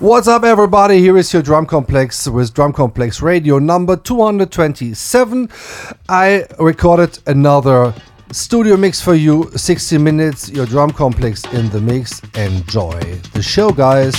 What's up, everybody? Here is your Drumcomplex with Drumcomplex Radio number 227. I recorded another studio mix for you 60 minutes, your Drumcomplex in the mix. Enjoy the show, guys.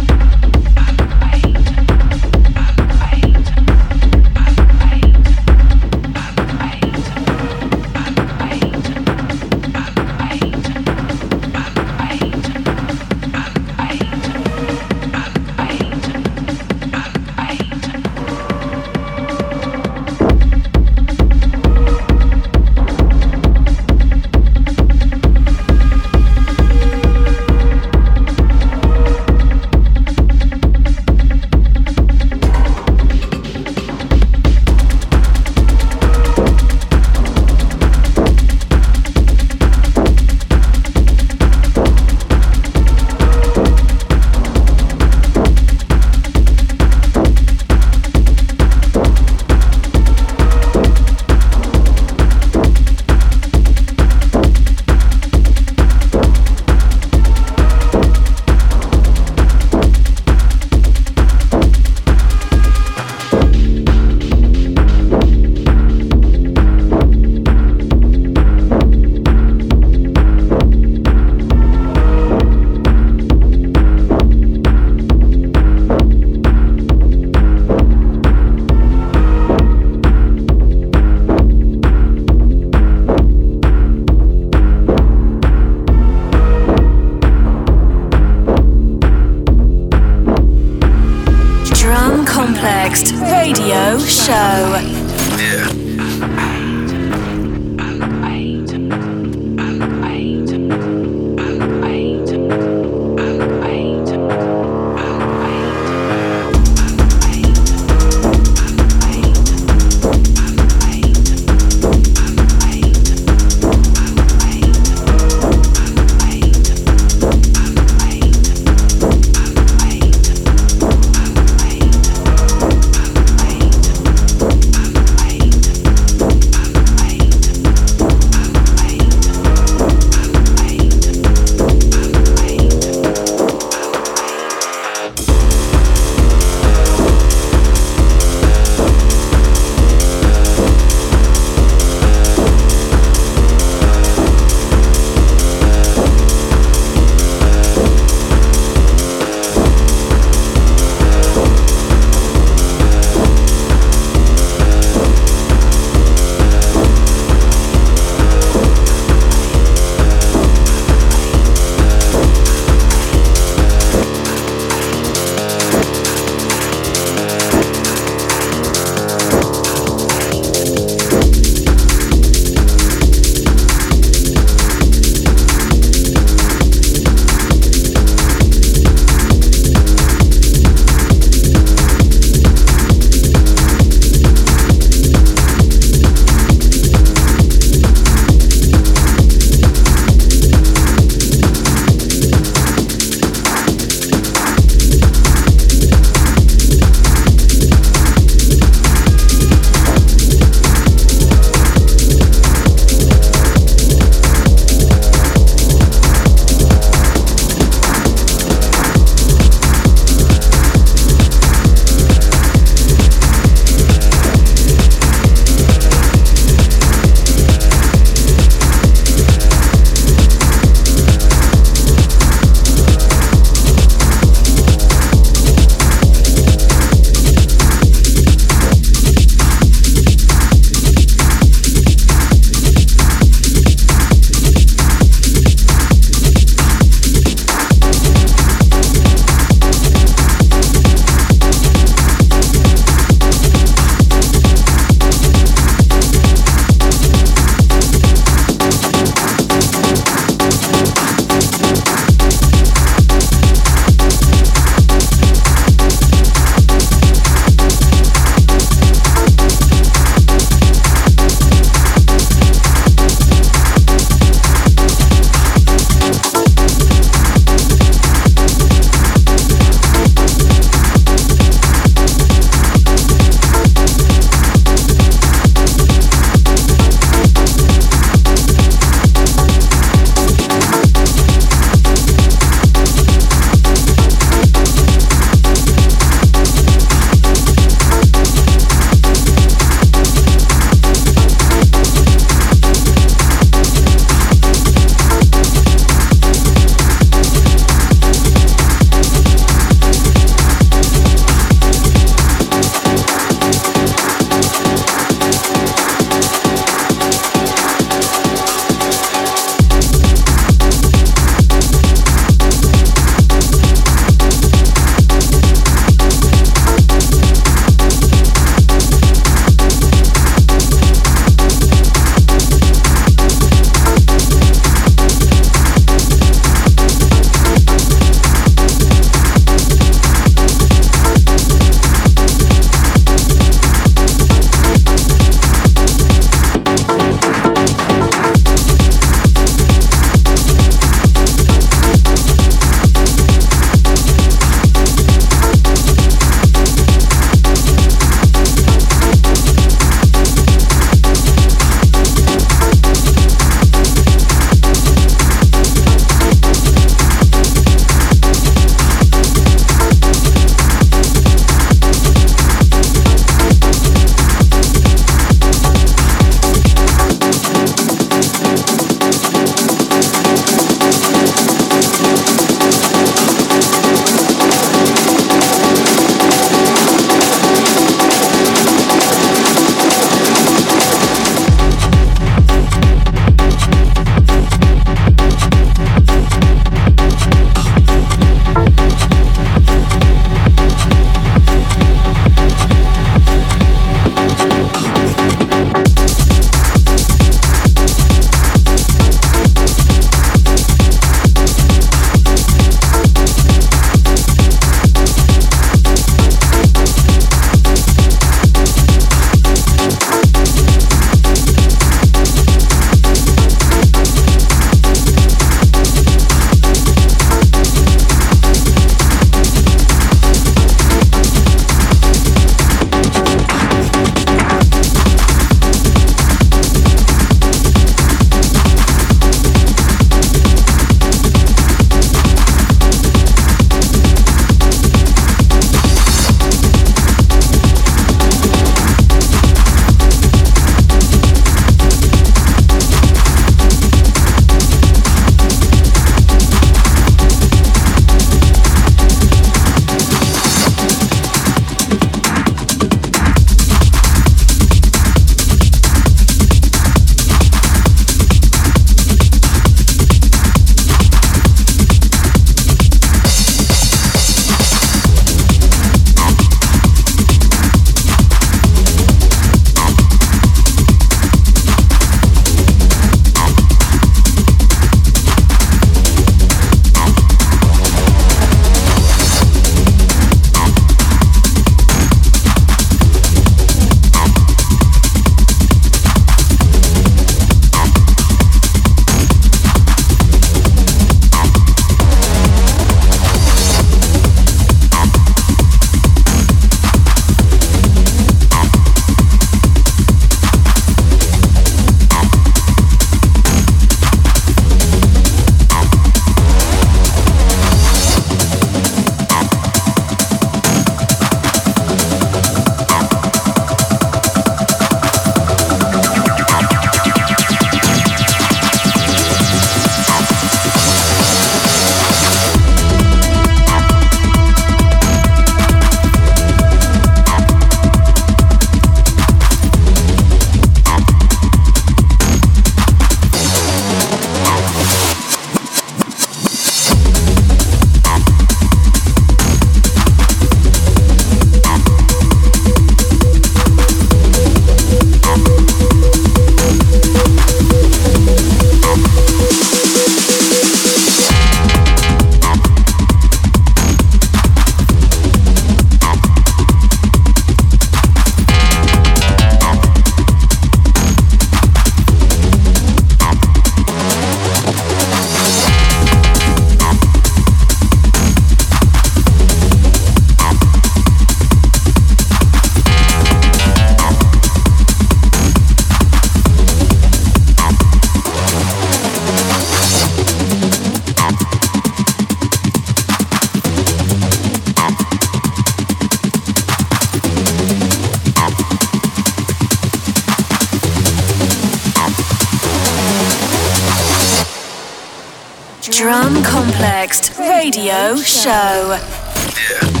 Drumcomplex Radio Show.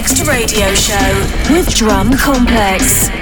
Complexed Radio Show with Drumcomplex.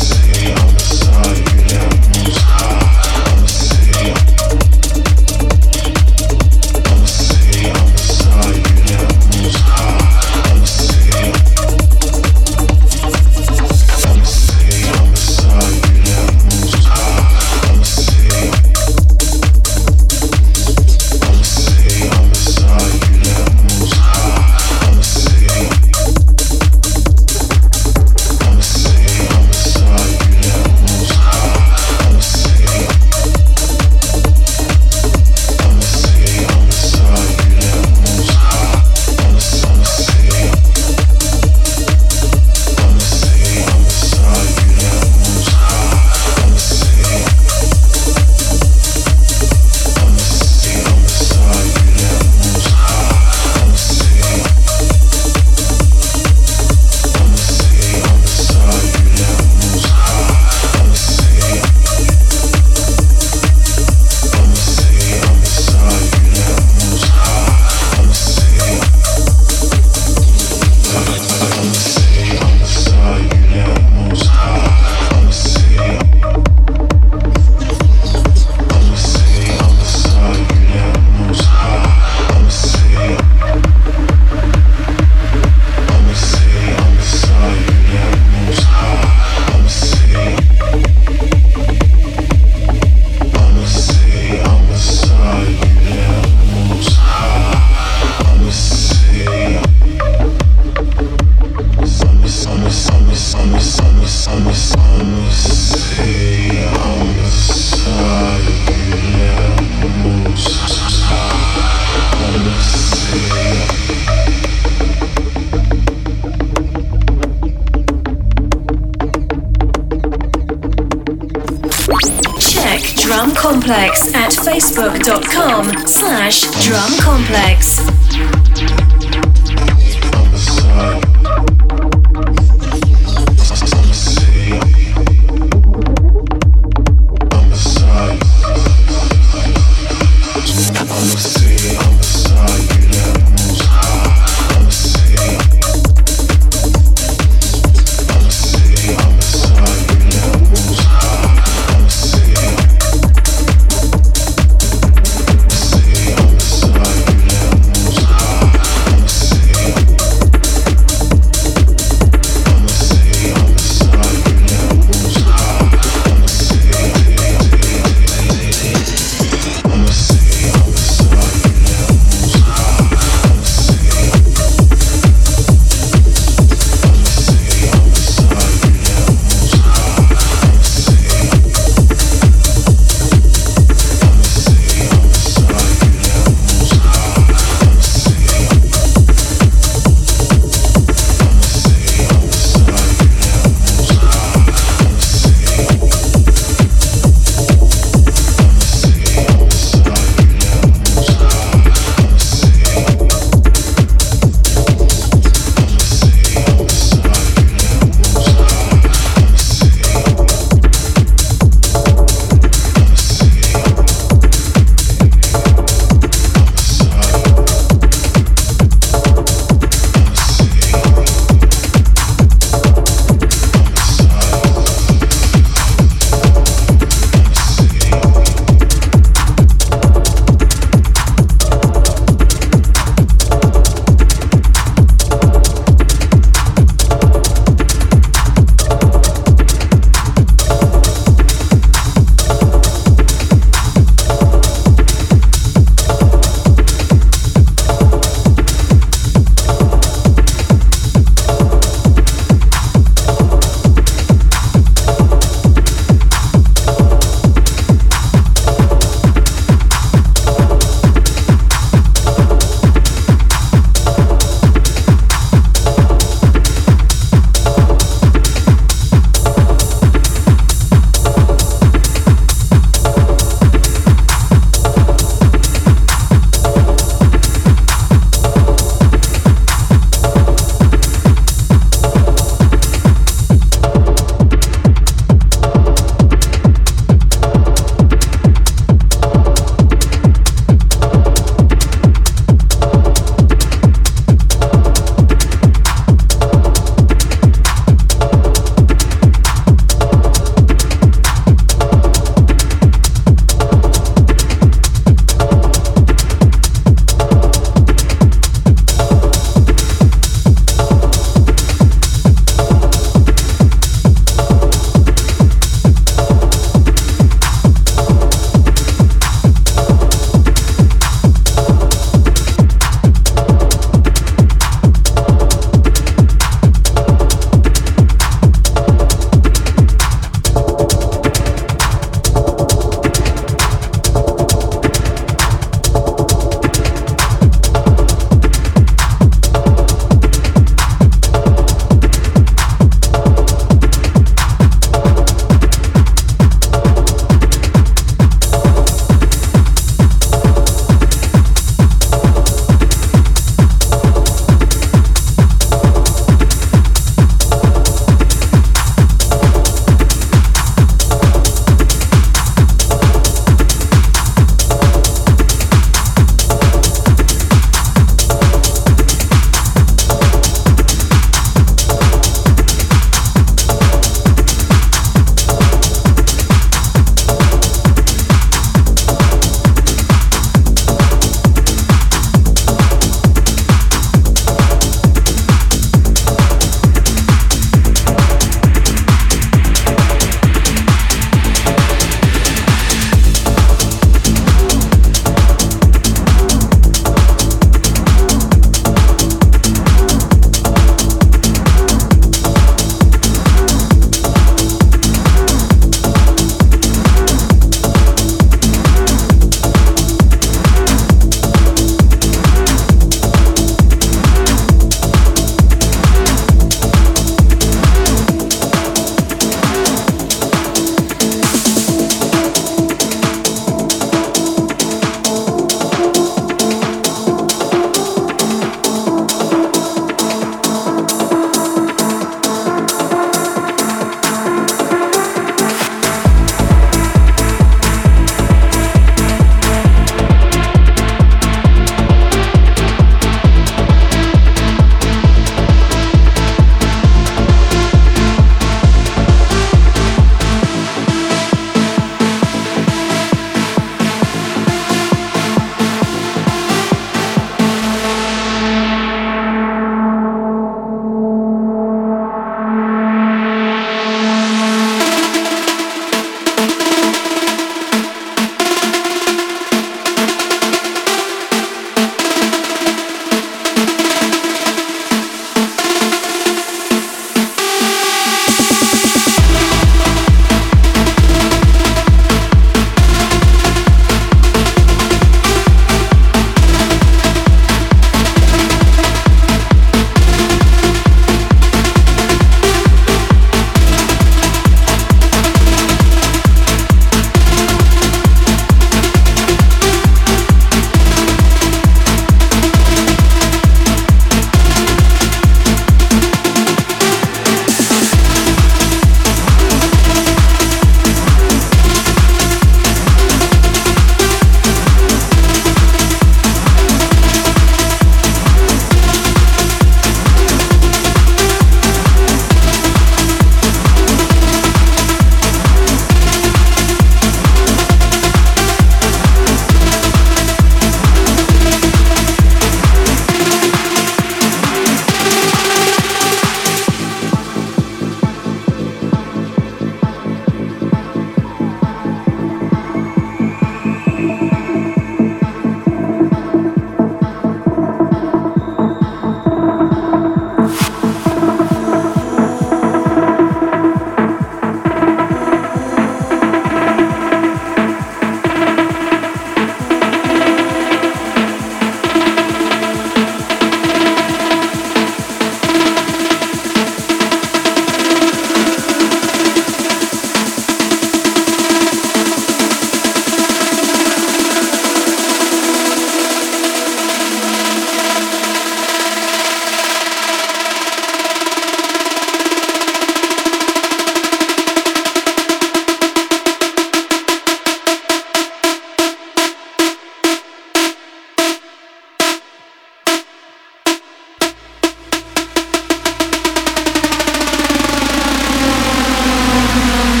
come on.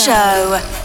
Show.